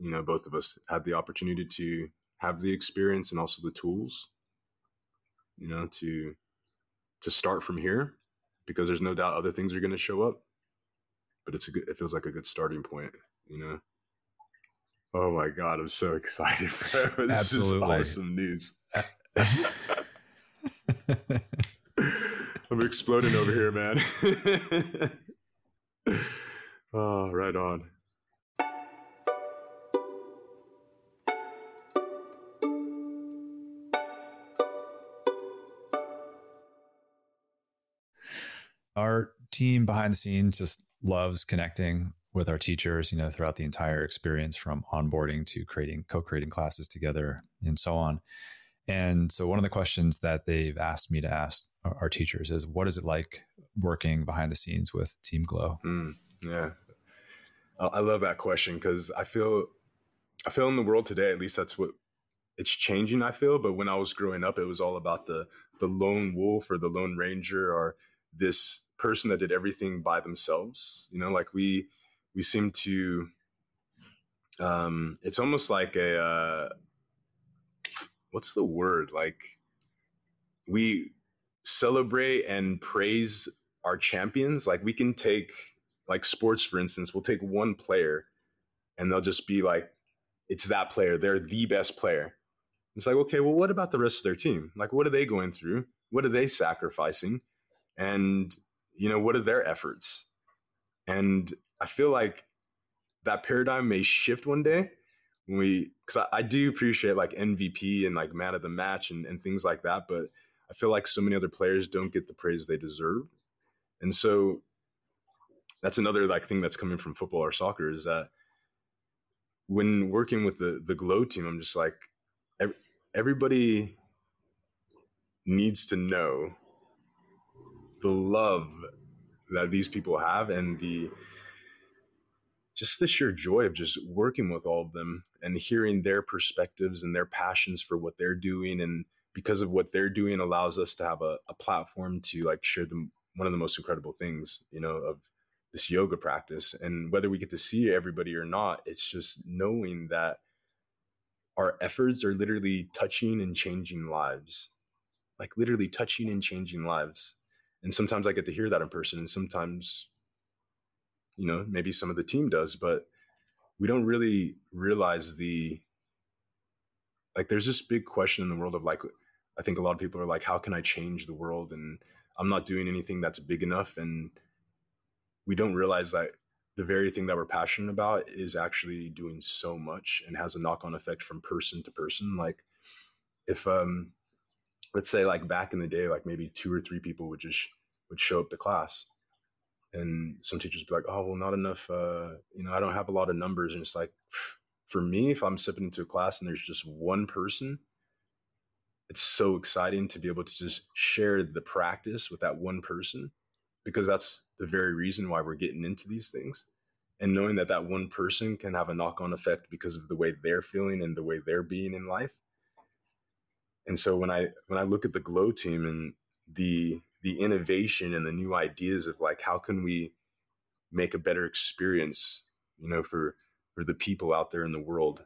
you know, both of us had the opportunity to have the experience and also the tools, you know, to to start from here, because there's no doubt other things are going to show up. But it's a good, it feels like a good starting point, you know. Oh my god, I'm so <laughs> excited for this Absolutely. is awesome news. <laughs> <laughs> I'm exploding over here, man. Oh, right on. Our team behind the scenes just loves connecting with our teachers, you know, throughout the entire experience from onboarding to creating, co creating classes together and so on. And so, one of the questions that they've asked me to ask our teachers is, "What is it like working behind the scenes with Team Glo?" Mm, yeah, I love that question because I feel, I feel in the world today, at least that's what it's changing. I feel, but when I was growing up, it was all about the the lone wolf or the lone ranger or this person that did everything by themselves. You know, like we we seem to. Um, it's almost like a. Uh, what's the word like we celebrate and praise our champions like we can take like sports for instance we'll take one player and they'll just be like it's that player. They're the best player. It's like okay well what about the rest of their team? Like what are they going through? What are they sacrificing? And you know what are their efforts? And i feel like that paradigm may shift one day when we because I, I, do appreciate like MVP and like man of the match and, and things like that, but I feel like so many other players don't get the praise they deserve. And so that's another like thing that's coming from football or soccer is that when working with the the Glo team, I'm just like everybody needs to know the love that these people have and the just the sheer joy of just working with all of them and hearing their perspectives and their passions for what they're doing. And because of what they're doing allows us to have a, a platform to like share them one of the most incredible things you know of this yoga practice and whether we get to see everybody or not it's just knowing that our efforts are literally touching and changing lives. Like literally touching and changing lives. And sometimes i get to hear that in person and sometimes you know maybe some of the team does but we don't really realize the like there's this big question in the world of like i think a lot of people are like how can i change the world? And i'm not doing anything that's big enough and we don't realize that the very thing that we're passionate about is actually doing so much and has a knock-on effect from person to person like if um let's say like back in the day like maybe two or three people would just would show up to class and some teachers would be like, "Oh, well, not enough. Uh, you know, I don't have a lot of numbers." And it's like, <sighs> for me, if I'm stepping into a class and there's just one person, it's so exciting to be able to just share the practice with that one person, because that's the very reason why we're getting into these things, and knowing that that one person can have a knock-on effect because of the way they're feeling and the way they're being in life. And so when I when I look at the Glo team and the the innovation and the new ideas of like how can we make a better experience you know for for the people out there in the world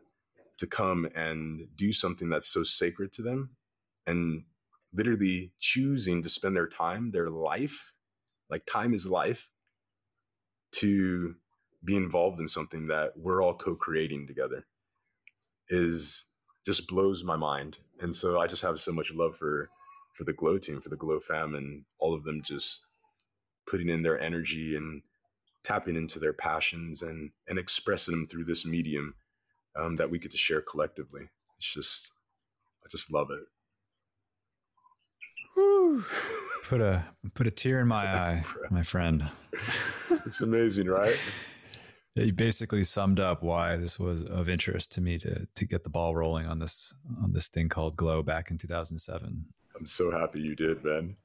to come and do something that's so sacred to them and literally choosing to spend their time their life like time is life to be involved in something that we're all co-creating together is just blows my mind and so i just have so much love for for the Glo team, for the Glo fam, and all of them just putting in their energy and tapping into their passions and and expressing them through this medium um, that we get to share collectively. It's just, I just love it. <laughs> Put a put a tear in my eye, <laughs> my friend. it's amazing, right? you basically summed up why this was of interest to me to to get the ball rolling on this on this thing called Glo back in 2007. I'm so happy you did, Ben.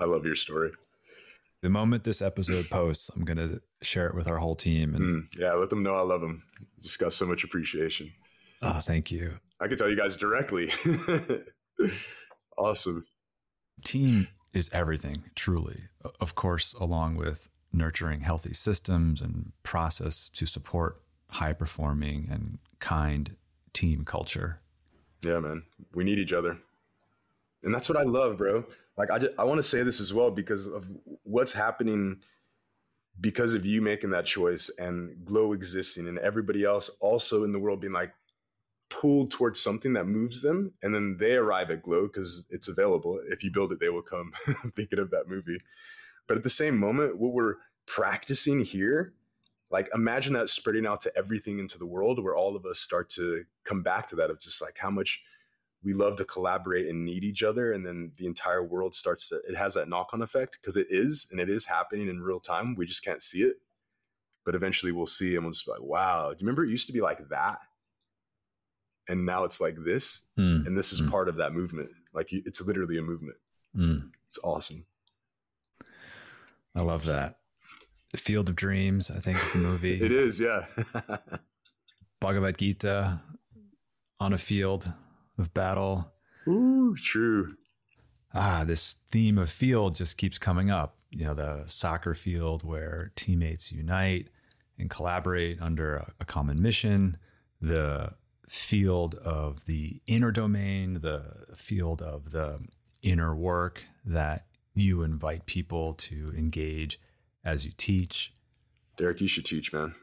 I love your story. The moment this episode posts, I'm going to share it with our whole team. And mm, yeah, let them know I love them. Just got so much appreciation. Oh, thank you. I can tell you guys directly. <laughs> awesome. Team is everything, truly. Of course, along with nurturing healthy systems and process to support high performing and kind team culture. Yeah, man. We need each other and that's what I love, bro. Like I, just, I want to say this as well because of what's happening because of you making that choice and Glo existing and everybody else also in the world being like pulled towards something that moves them, and then they arrive at Glo because it's available. If you build it, they will come. <laughs> thinking of that movie, but at the same moment, what we're practicing here like imagine that spreading out to everything into the world where all of us start to come back to that of just like how much we love to collaborate and need each other and then the entire world starts to it has that knock-on effect because it is and it is happening in real time we just can't see it but eventually we'll see and we'll just be like wow do you remember it used to be like that and now it's like this mm. and this is mm. part of that movement like it's literally a movement mm. it's awesome i love that the field of dreams i think is the movie <laughs> it is yeah <laughs> bhagavad gita on a field of battle. Ooh, true. Ah, this theme of field just keeps coming up. You know, the soccer field where teammates unite and collaborate under a, a common mission, the field of the inner domain, the field of the inner work that you invite people to engage as you teach. Derik, you should teach, man.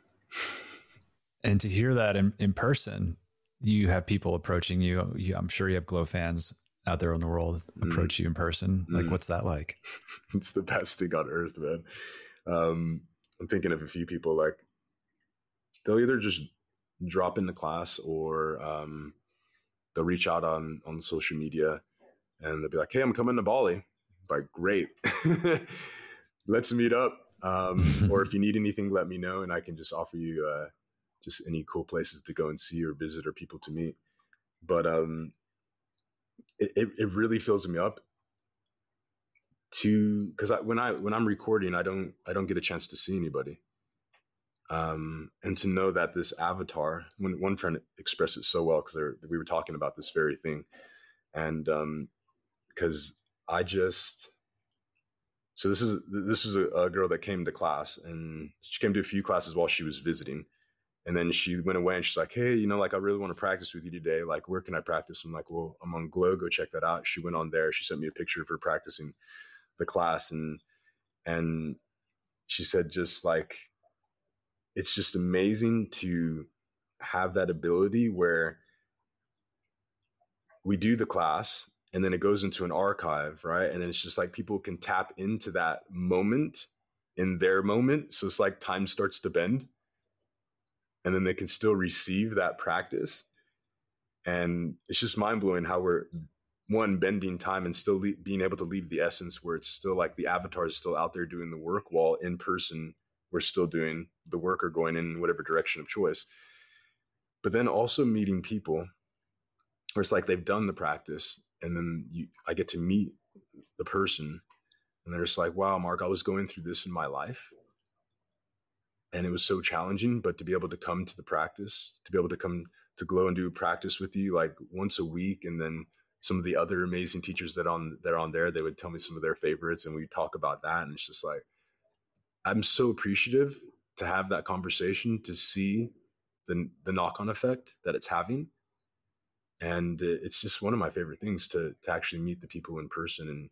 and to hear that in, in person you have people approaching you. you I'm sure you have Glo fans out there in the world mm. approach mm. you in person. Like, mm. what's that like? <laughs> it's the best thing on earth, man. Um, I'm thinking of a few people like they'll either just drop into class or um, they'll reach out on on social media and they'll be like, "Hey, I'm coming to Bali." I'm like, great, <laughs> let's meet up. Um, <laughs> or if you need anything, let me know, and I can just offer you uh, just any cool places to go and see or visit or people to meet. But um, it, it, it really fills me up to because I, when I when I'm recording, I don't I don't get a chance to see anybody. Um, and to know that this avatar, when one friend expressed it so well because we were talking about this very thing, and because um, I just so this is this is a, a, girl that came to class and she came to a few classes while she was visiting and then she went away and she's like hey you know like i really want to practice with you today like where can i practice? I'm like well i'm on Glo go check that out. She went on there she sent me a picture of her practicing the class and and she said just like it's just amazing to have that ability where we do the class and then it goes into an archive, right? And then it's just like people can tap into that moment in their moment. So it's like time starts to bend and then they can still receive that practice. And it's just mind blowing how we're one bending time and still le- being able to leave the essence where it's still like the avatar is still out there doing the work while in person we're still doing the work or going in whatever direction of choice. But then also meeting people where it's like they've done the practice and then you, I get to meet the person, and they're just like, "Wow, Marc, I was going through this in my life, and it was so challenging. But to be able to come to the practice, to be able to come to Glo and do practice with you like once a week, and then some of the other amazing teachers that on that are on there, they would tell me some of their favorites, and we talk about that, and it's just like I'm so appreciative to have that conversation to see the the knock on effect that it's having. And it's just one of my favorite things to to actually meet the people in person and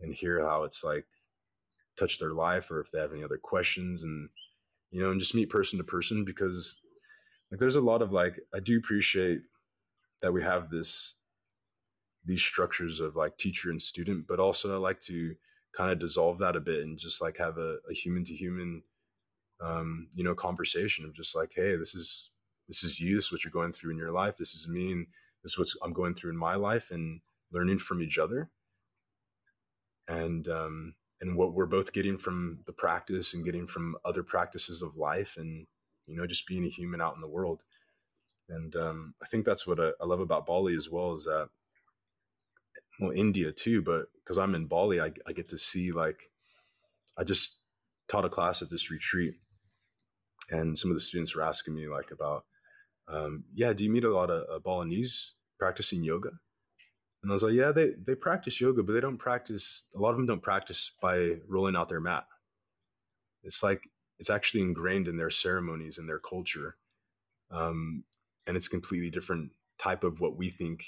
and hear how it's like touch their life or if they have any other questions and you know and just meet person to person because like there's a lot of like I do appreciate that we have this these structures of like teacher and student but also I like to kind of dissolve that a bit and just like have a, human to human um you know conversation of just like hey this is this is you this is what you're going through in your life this is me and this is what I'm going through in my life and learning from each other. And um, and what we're both getting from the practice and getting from other practices of life and you know just being a human out in the world and um, i think that's what I, I, love about bali as well is that well india too but because i'm in bali I, I, get to see like i just taught a class at this retreat and some of the students were asking me like about um, yeah, do you meet a lot of uh, Balinese practicing yoga? And I was like, yeah, they, they practice yoga, but they don't practice, a lot of them don't practice by rolling out their mat. It's like, it's actually ingrained in their ceremonies and their culture. Um, and it's completely different type of what we think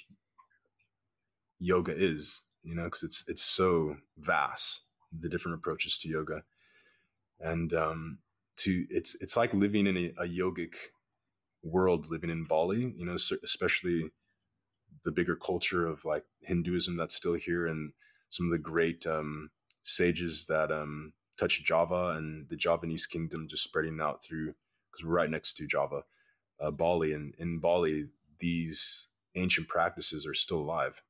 yoga is, you know, because it's, it's so vast, the different approaches to yoga. And um, to, it's, it's like living in a, a yogic world living in Bali, you know, especially the bigger culture of like Hinduism that's still here and some of the great um, sages that um, touch Java and the Javanese kingdom just spreading out through, because we're right next to Java, uh, Bali. And in Bali, these ancient practices are still alive.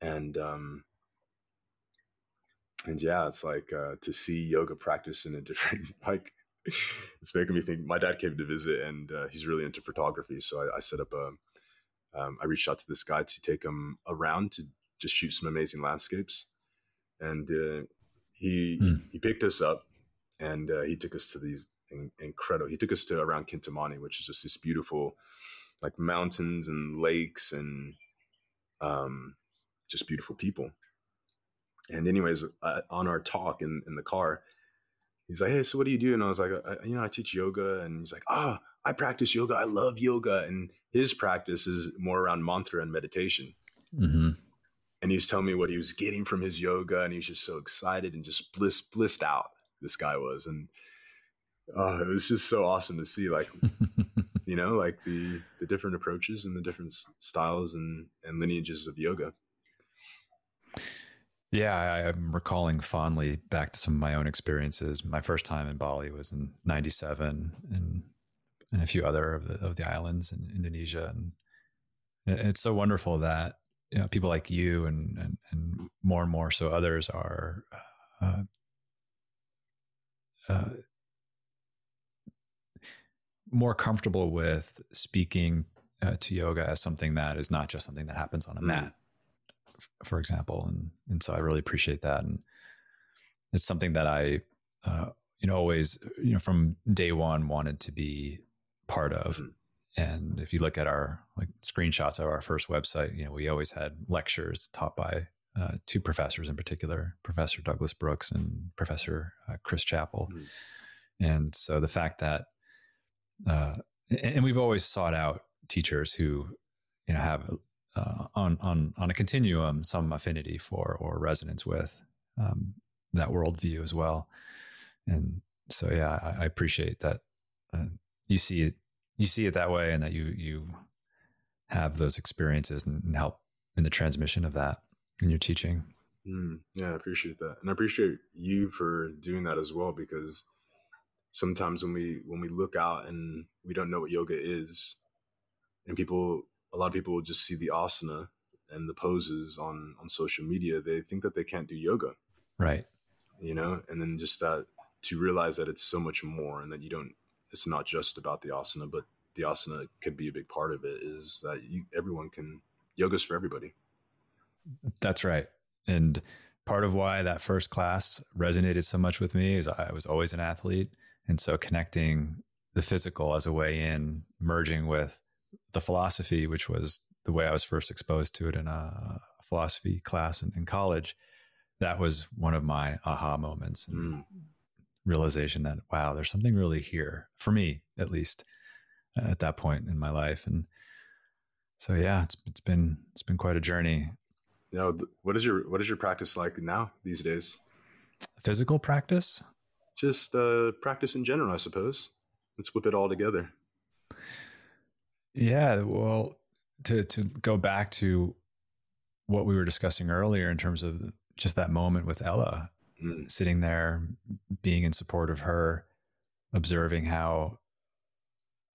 And, um, and yeah, it's like uh, to see yoga practice in a different, <laughs> like it's making me think. My dad came to visit, and uh, he's really into photography. So I, I set up a. Um, I reached out to this guy to take him around to just shoot some amazing landscapes, and uh, he mm. he picked us up, and uh, he took us to these in, incredible. He took us to around Kintamani, which is just this beautiful, like mountains and lakes and um, just beautiful people. And anyways, uh, on our talk in in the car, he's like, Hey, so what do you do? And I was like, I, you know, I teach yoga. And he's like, Ah, oh, I practice yoga. I love yoga. And his practice is more around mantra and meditation. Mm-hmm. And he was telling me what he was getting from his yoga. And he was just so excited and just bliss, blissed out. This guy was. And uh, it was just so awesome to see, like, <laughs> you know, like the, the different approaches and the different styles and, and lineages of yoga. Yeah, I, am recalling fondly back to some of my own experiences. My first time in Bali was in '97, and and a few other of the of the islands in Indonesia, and it's so wonderful that you know, people like you and, and, and more and more so others are uh, uh, more comfortable with speaking uh, to yoga as something that is not just something that happens on a mm. mat, for example. And and so I really appreciate that, and it's something that I, uh, you know, always, you know, from day one wanted to be part of. Mm. And if you look at our like screenshots of our first website, you know, we always had lectures taught by uh, two professors in particular, Professor Douglas Brooks and Professor uh, Chris Chapple. Mm. And so the fact that, uh, and we've always sought out teachers who, you know, have uh, on on on a continuum some affinity for or resonance with um, that worldview as well. And so, yeah, I, I appreciate that uh, you see it you see it that way, and that you you have those experiences and, and help in the transmission of that in your teaching. Mm, yeah, I appreciate that, and I appreciate you for doing that as well. Because sometimes when we when we look out and we don't know what yoga is, and people, a lot of people will just see the asana and the poses on on social media. They think that they can't do yoga, right? You know, and then just that to realize that it's so much more, and that you don't. It's not just about the asana, but the asana could be a big part of it. Is that you, everyone can yoga's for everybody. That's right. And part of why that first class resonated so much with me is I was always an athlete. And so connecting the physical as a way in, merging with the philosophy, which was the way I was first exposed to it in a philosophy class in, in college, that was one of my aha moments and mm. realization that, wow, there's something really here for me, at least at that point in my life. And so, yeah, it's, it's been, it's been quite a journey. You know what is your what is your practice like now these days? Physical practice? Just uh practice in general i suppose. Let's whip it all together yeah well to to go back to what we were discussing earlier in terms of just that moment with ella mm. sitting there being in support of her observing how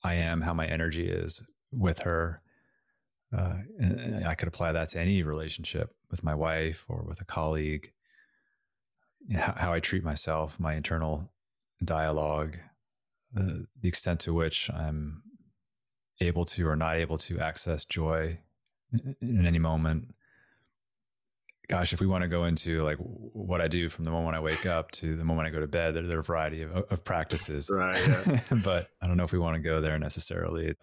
i am how my energy is with her uh, and I could apply that to any relationship with my wife or with a colleague. You know, how, how, I treat myself, my internal dialogue, uh, the extent to which I'm able to or not able to access joy in any moment. Gosh, if we want to go into like what I do from the moment I wake up to the moment I go to bed, there, there are a variety of, of practices. <laughs> Right. Yeah. <laughs> but I don't know if we want to go there necessarily.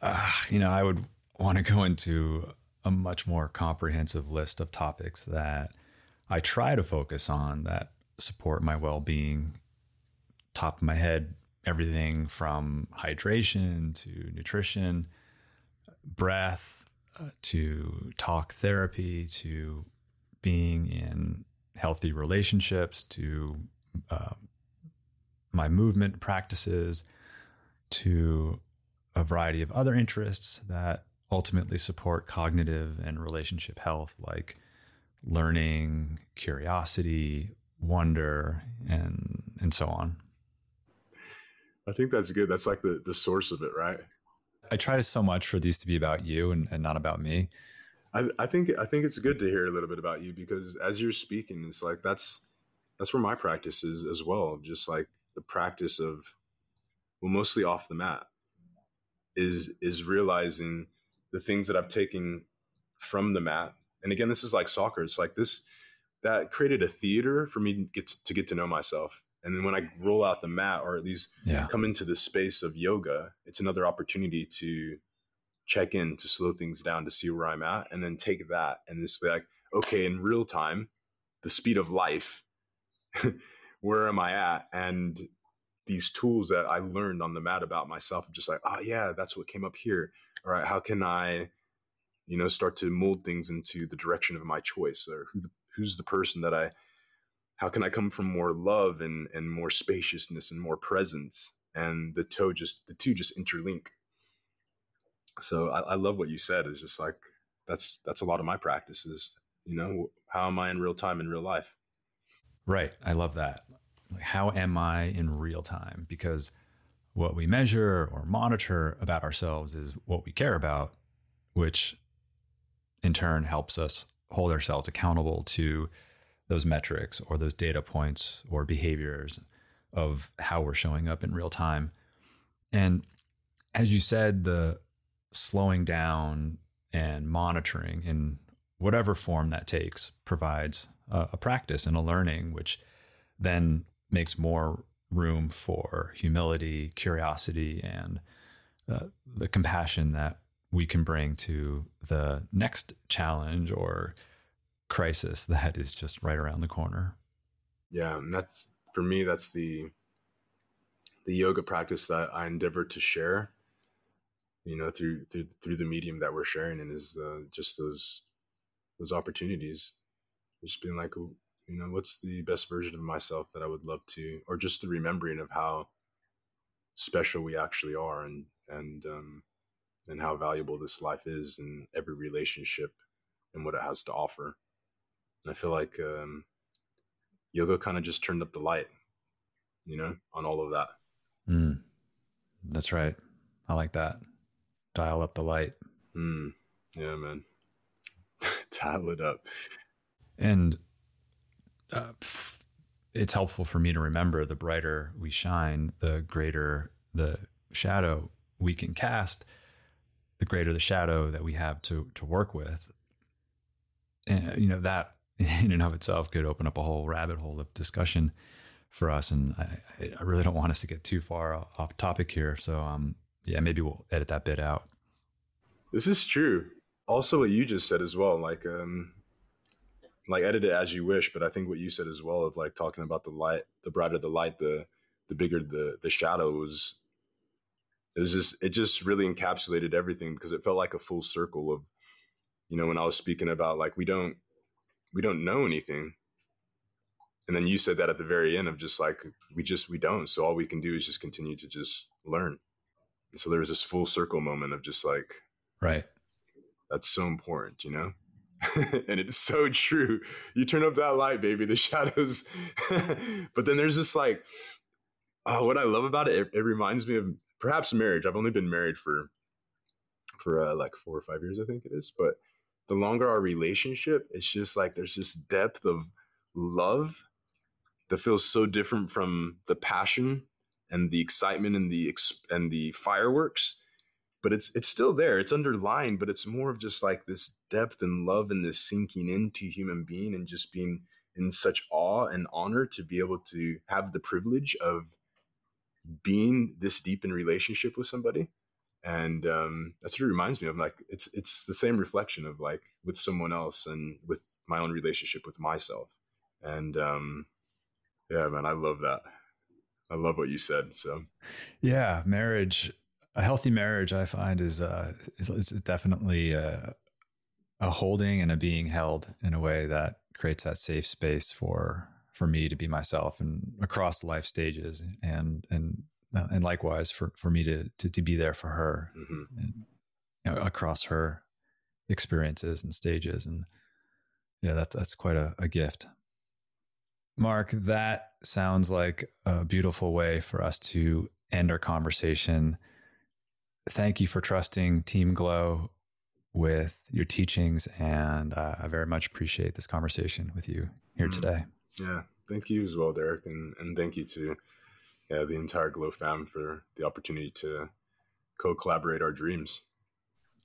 Uh, you know, I would want to go into a much more comprehensive list of topics that I try to focus on that support my well being. Top of my head, everything from hydration to nutrition, breath uh, to talk therapy to being in healthy relationships to uh, my movement practices to a variety of other interests that ultimately support cognitive and relationship health like learning, curiosity, wonder, and and so on. I think that's good. That's like the the source of it, right? I try so much for these to be about you and, and not about me. I, I think I think it's good to hear a little bit about you because as you're speaking, it's like that's that's where my practice is as well. Just like the practice of well, mostly off the mat is is realizing the things that I've taken from the mat. And again, this is like soccer. It's like this that created a theater for me to get to, to get to know myself. And then when I roll out the mat or at least yeah. come into the space of yoga, it's another opportunity to check in, to slow things down, to see where I'm at, and then take that and this be like, okay, in real time, the speed of life, <laughs> where am I at? And these tools that I learned on the mat about myself, I'm just like, oh yeah, that's what came up here all right, how can I, you know, start to mold things into the direction of my choice or who the, who's the person that I, how can I come from more love and, and more spaciousness and more presence? And the toe just, the two just interlink. So I, I love what you said is just like, that's, that's a lot of my practices, you know, how am I in real time in real life? Right. I love that. How am I in real time? Because what we measure or monitor about ourselves is what we care about, which in turn helps us hold ourselves accountable to those metrics or those data points or behaviors of how we're showing up in real time. And as you said, the slowing down and monitoring in whatever form that takes provides a, a practice and a learning, which then makes more room for humility, curiosity, and uh, the compassion that we can bring to the next challenge or crisis that is just right around the corner. Yeah, and that's for me. That's the the yoga practice that I endeavor to share. You know, through through through the medium that we're sharing, and is uh, just those those opportunities. Just being like, you know, what's the best version of myself that I would love to, or just the remembering of how special we actually are, and and um, and how valuable this life is, and every relationship, and what it has to offer. And I feel like um, yoga kind of just turned up the light, you know, on all of that. Mm, that's right. I like that. Dial up the light. Mm, yeah, man. <laughs> Dial it up. And uh, it's helpful for me to remember the brighter we shine, the greater the shadow we can cast, the greater the shadow that we have to to work with. And you know that <laughs> in and of itself could open up a whole rabbit hole of discussion for us. And I, I really don't want us to get too far off topic here. So, um, yeah, maybe we'll edit that bit out. This is true. Also, what you just said as well, like, um, like edit it as you wish. But I think what you said as well of like talking about the light, the brighter the light, the the bigger the the shadow was. It was just it just really encapsulated everything because it felt like a full circle of, you know, when I was speaking about like we don't we don't know anything. And then you said that at the very end of just like we just we don't. So all we can do is just continue to just learn. And so there was this full circle moment of just like right. that's so important you know? <laughs> And it's so true. You turn up that light baby the <laughs> shadows. <laughs> But then there's this like oh what i love about it, it, it reminds me of perhaps marriage. I've only been married for for uh, like four or five years i think it is. But the longer our relationship it's just like there's this depth of love that feels so different from the passion and the excitement and the and the fireworks but it's it's still there it's underlined but it's more of just like this depth and love and this sinking into human being and just being in such awe and honor to be able to have the privilege of being this deep in relationship with somebody and um, that's what it reminds me of like it's it's the same reflection of like with someone else and with my own relationship with myself and um, yeah, man, I love that. I love what you said. So, yeah, marriage, a healthy marriage, I find is uh, is, is definitely a, a holding and a being held in a way that creates that safe space for for me to be myself and across life stages and and uh, and likewise for for me to to, to be there for her mm-hmm. and, you know, across her experiences and stages and yeah that's that's quite a, a gift Marc, that sounds like a beautiful way for us to end our conversation. Thank you for trusting Team Glo with your teachings. And uh, I very much appreciate this conversation with you here mm-hmm. today. Yeah. Thank you as well, Derik. And, and thank you to yeah, the entire Glo fam for the opportunity to co collaborate our dreams.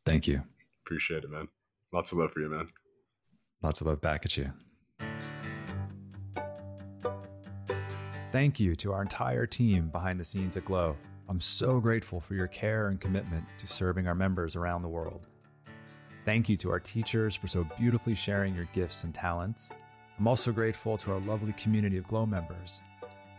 Thank you. Appreciate it, man. Lots of love for you, man. Lots of love back at you. Thank you to our entire team behind the scenes at Glo. I'm so grateful for your care and commitment to serving our members around the world. Thank you to our teachers for so beautifully sharing your gifts and talents. I'm also grateful to our lovely community of Glo members.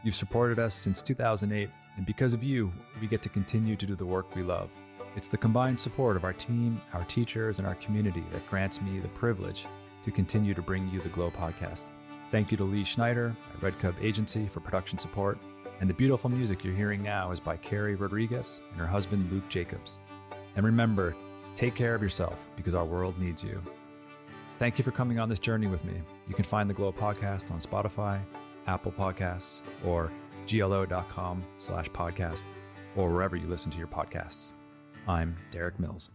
You've supported us since 2008, and because of you, we get to continue to do the work we love. It's the combined support of our team, our teachers, and our community that grants me the privilege to continue to bring you the Glo podcast. Thank you to Lee Schneider at Red Cub Agency for production support. And the beautiful music you're hearing now is by Carrie Rodriguez and her husband Luke Jacobs. And remember, take care of yourself because our world needs you. Thank you for coming on this journey with me. You can find the Glo podcast on Spotify, Apple Podcasts, or glo.com slash podcast, or wherever you listen to your podcasts. I'm Derik Mills.